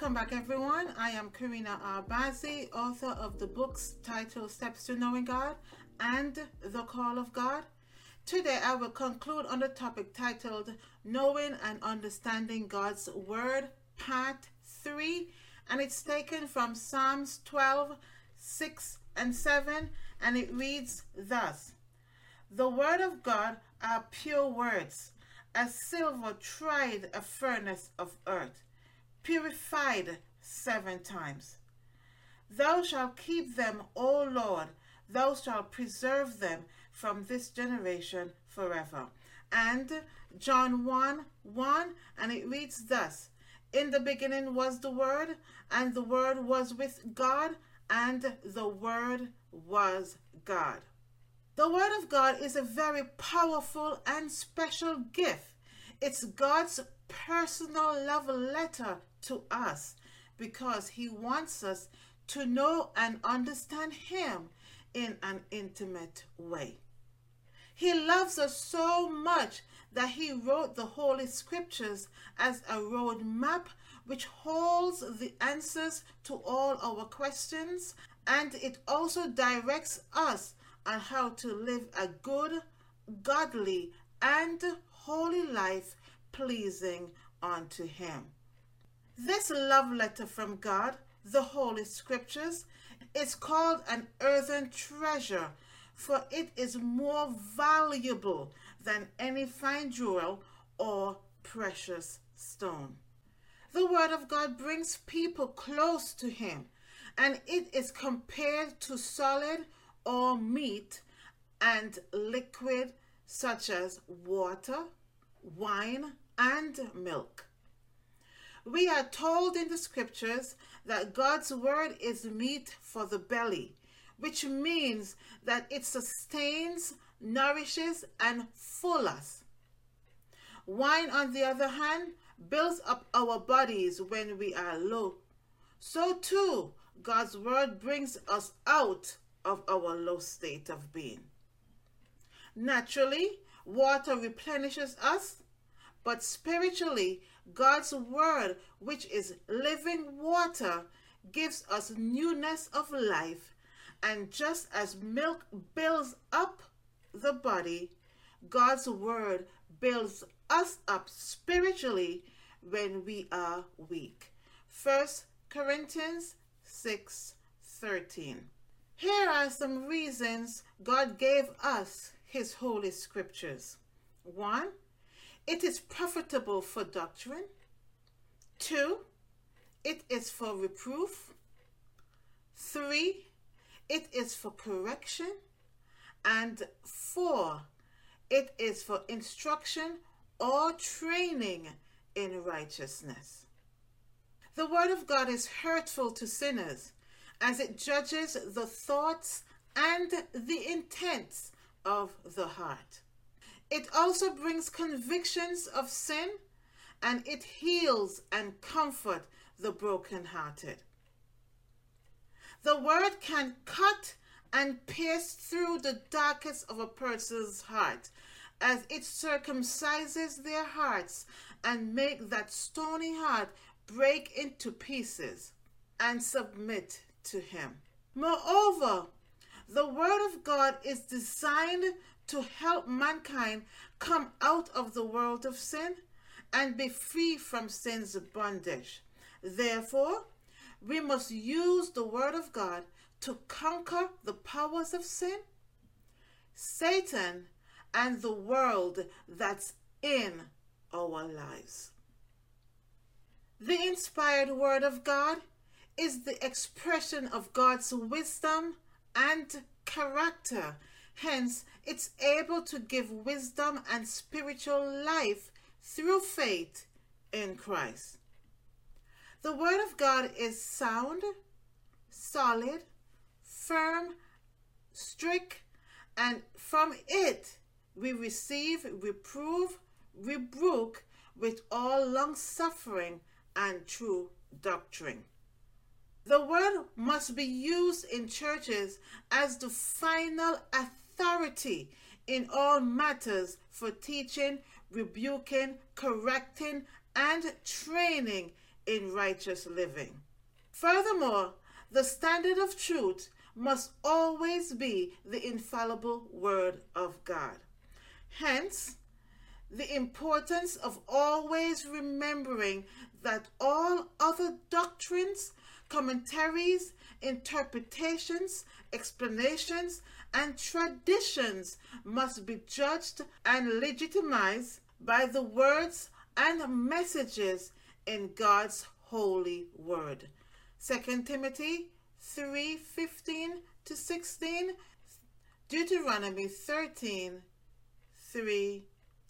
Welcome back, everyone. I am Karina Arbazi, author of the books titled Steps to Knowing God and The Call of God. Today, I will conclude on the topic titled Knowing and Understanding God's Word, Part 3, and it's taken from Psalms 12, 6 and 7, and it reads thus The Word of God are pure words, as silver tried a furnace of earth purified seven times. Thou shalt keep them, O Lord, thou shalt preserve them from this generation forever. And John 1 1, and it reads thus In the beginning was the Word, and the Word was with God, and the Word was God. The Word of God is a very powerful and special gift. It's God's personal love letter to us because He wants us to know and understand Him in an intimate way. He loves us so much that He wrote the Holy Scriptures as a road map which holds the answers to all our questions and it also directs us on how to live a good, godly, and holy life pleasing unto Him. This love letter from God, the Holy Scriptures, is called an earthen treasure, for it is more valuable than any fine jewel or precious stone. The Word of God brings people close to Him, and it is compared to solid or meat and liquid such as water, wine, and milk. We are told in the scriptures that God's word is meat for the belly, which means that it sustains, nourishes, and full us. Wine, on the other hand, builds up our bodies when we are low. So too, God's word brings us out of our low state of being. Naturally, water replenishes us, but spiritually, God's word, which is living water, gives us newness of life. And just as milk builds up the body, God's word builds us up spiritually when we are weak. 1 Corinthians 6 13. Here are some reasons God gave us His holy scriptures. One, it is profitable for doctrine. Two, it is for reproof. Three, it is for correction. And four, it is for instruction or training in righteousness. The Word of God is hurtful to sinners as it judges the thoughts and the intents of the heart. It also brings convictions of sin and it heals and comforts the brokenhearted. The word can cut and pierce through the darkest of a person's heart as it circumcises their hearts and make that stony heart break into pieces and submit to him. Moreover, the word of God is designed to help mankind come out of the world of sin and be free from sin's bondage. Therefore, we must use the Word of God to conquer the powers of sin, Satan, and the world that's in our lives. The inspired Word of God is the expression of God's wisdom and character Hence, it's able to give wisdom and spiritual life through faith in Christ. The Word of God is sound, solid, firm, strict, and from it we receive, reprove, rebuke with all long suffering and true doctrine. The word must be used in churches as the final authority authority in all matters for teaching, rebuking, correcting, and training in righteous living. Furthermore, the standard of truth must always be the infallible Word of God. Hence, the importance of always remembering that all other doctrines, commentaries, interpretations, explanations, and traditions must be judged and legitimized by the words and messages in God's holy word. 2 Timothy 3:15 to 16, Deuteronomy 13 3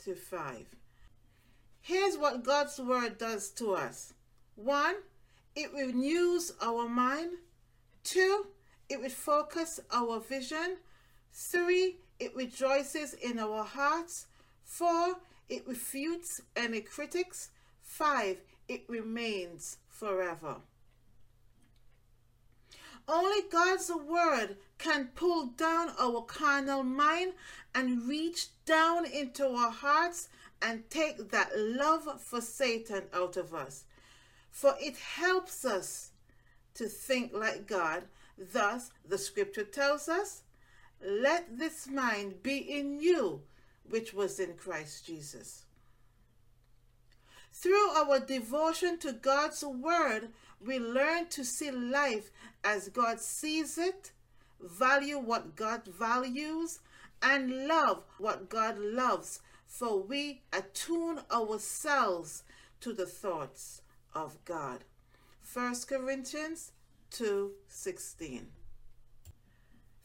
to 5. Here's what God's word does to us. 1. It renews our mind. 2. It will focus our vision. 3. It rejoices in our hearts. 4. It refutes any critics. 5. It remains forever. Only God's word can pull down our carnal mind and reach down into our hearts and take that love for Satan out of us. For it helps us to think like God. Thus, the scripture tells us, Let this mind be in you, which was in Christ Jesus. Through our devotion to God's Word, we learn to see life as God sees it, value what God values, and love what God loves, for we attune ourselves to the thoughts of God. 1 Corinthians 2:16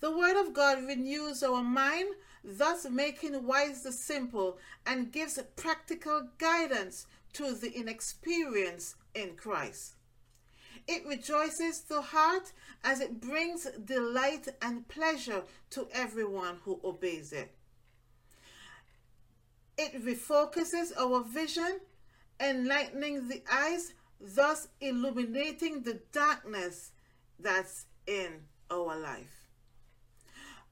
The word of God renews our mind, thus making wise the simple and gives practical guidance to the inexperienced in Christ. It rejoices the heart as it brings delight and pleasure to everyone who obeys it. It refocuses our vision, enlightening the eyes, thus illuminating the darkness that's in our life.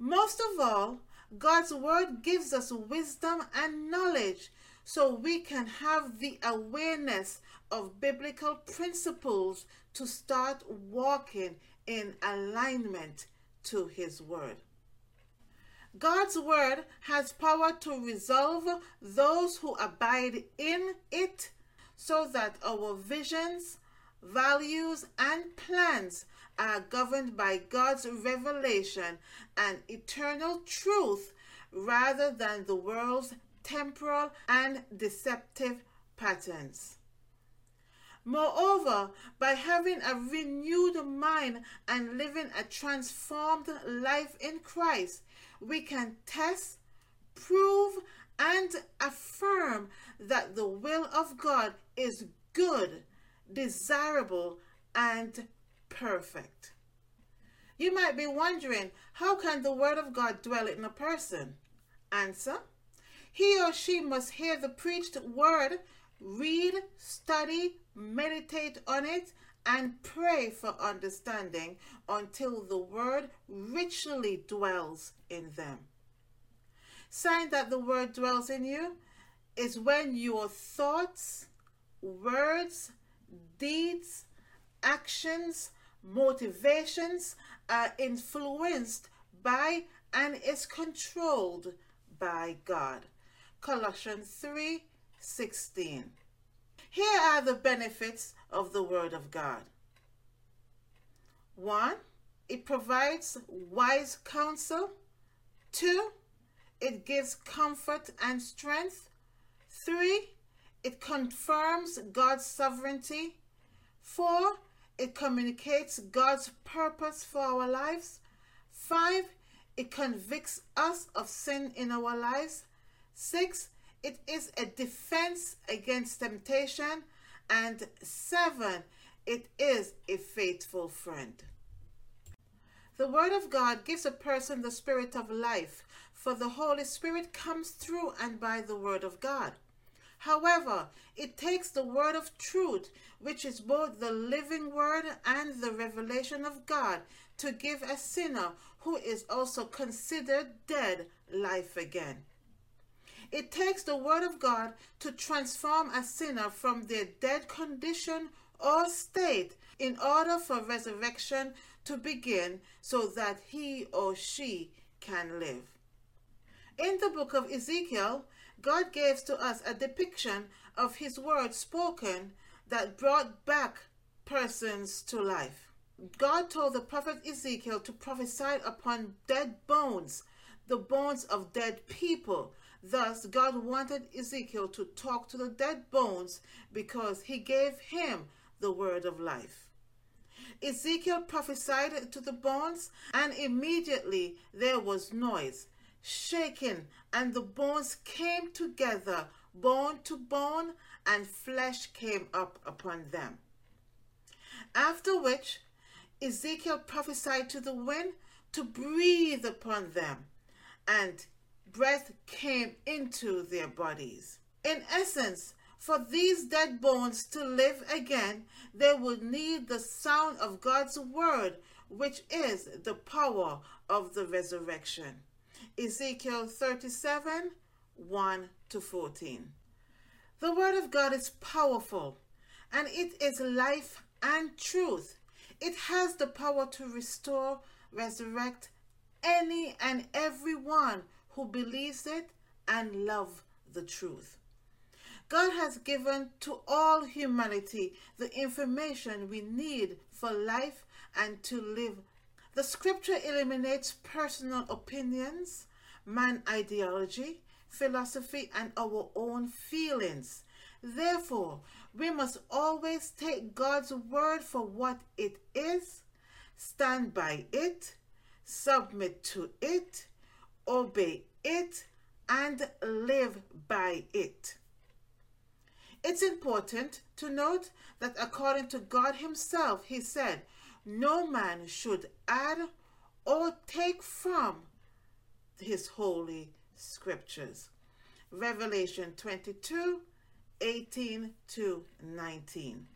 Most of all, God's Word gives us wisdom and knowledge so we can have the awareness of biblical principles to start walking in alignment to His Word. God's Word has power to resolve those who abide in it so that our visions, values, and plans are governed by God's revelation and eternal truth rather than the world's temporal and deceptive patterns. Moreover, by having a renewed mind and living a transformed life in Christ, we can test, prove, and affirm that the will of God is good, desirable, and perfect. You might be wondering, how can the Word of God dwell in a person? Answer He or she must hear the preached Word, read, study, meditate on it, and pray for understanding until the word richly dwells in them. Sign that the word dwells in you is when your thoughts, words, deeds, actions, motivations are influenced by and is controlled by God. Colossians 3 16. Here are the benefits of the Word of God. One, it provides wise counsel. Two, it gives comfort and strength. Three, it confirms God's sovereignty. Four, it communicates God's purpose for our lives. Five, it convicts us of sin in our lives. Six, it is a defense against temptation. And seven, it is a faithful friend. The Word of God gives a person the spirit of life, for the Holy Spirit comes through and by the Word of God. However, it takes the Word of truth, which is both the living Word and the revelation of God, to give a sinner who is also considered dead life again. It takes the Word of God to transform a sinner from their dead condition or state in order for resurrection to begin so that he or she can live. In the book of Ezekiel, God gave to us a depiction of his word spoken that brought back persons to life. God told the prophet Ezekiel to prophesy upon dead bones, the bones of dead people. Thus, God wanted Ezekiel to talk to the dead bones because he gave him the word of life. Ezekiel prophesied to the bones, and immediately there was noise, shaking, and the bones came together, bone to bone, and flesh came up upon them. After which, Ezekiel prophesied to the wind to breathe upon them, and breath came into their bodies. In essence, for these dead bones to live again, they would need the sound of God's word, which is the power of the resurrection. Ezekiel 37 1 to 14. The word of God is powerful and it is life and truth. It has the power to restore, resurrect any and everyone who believes it and love the truth. God has given to all humanity the information we need for life and to live. The scripture eliminates personal opinions, man ideology, philosophy, and our own feelings. Therefore, we must always take God's word for what it is, stand by it, submit to it, obey it, and live by it. It's important to note that according to God Himself, He said, No man should add or take from His holy scriptures. Revelation 22 18 to 19.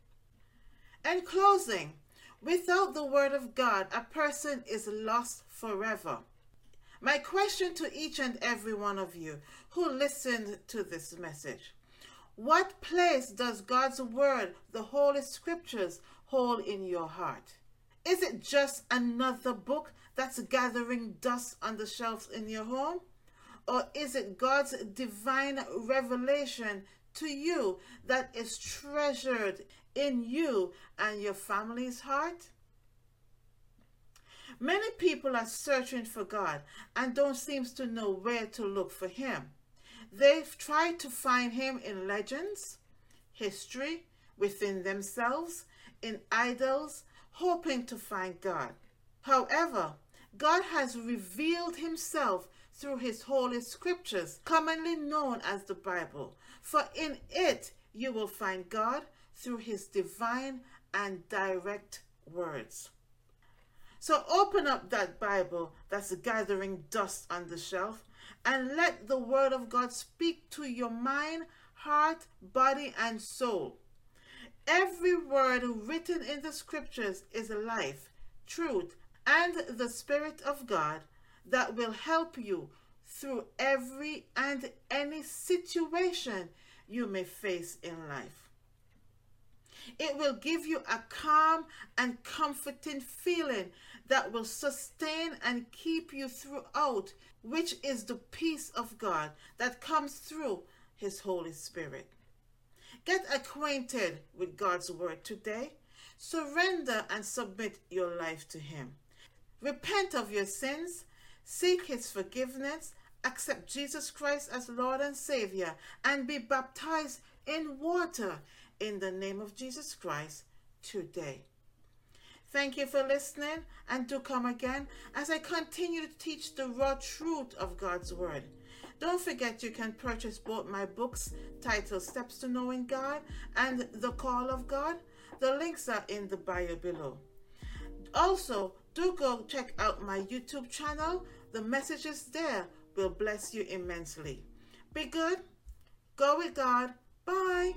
And closing, without the Word of God, a person is lost forever. My question to each and every one of you who listened to this message what place does God's Word, the Holy Scriptures, hold in your heart? Is it just another book that's gathering dust on the shelves in your home? Or is it God's divine revelation to you that is treasured in you and your family's heart? Many people are searching for God and don't seem to know where to look for Him. They've tried to find him in legends, history, within themselves, in idols, hoping to find God. However, God has revealed himself through his holy scriptures, commonly known as the Bible. For in it you will find God through his divine and direct words. So open up that Bible that's gathering dust on the shelf and let the word of God speak to your mind, heart, body, and soul. Every word written in the scriptures is life, truth, and the Spirit of God that will help you through every and any situation you may face in life. It will give you a calm and comforting feeling that will sustain and keep you throughout, which is the peace of God that comes through His Holy Spirit. Get acquainted with God's Word today. Surrender and submit your life to Him. Repent of your sins, seek His forgiveness, accept Jesus Christ as Lord and Savior, and be baptized in water in the name of Jesus Christ today. Thank you for listening and do come again as I continue to teach the raw truth of God's Word. Don't forget you can purchase both my books titled Steps to Knowing God and The Call of God. The links are in the bio below. Also, do go check out my YouTube channel. The messages there will bless you immensely. Be good, go with God. Bye.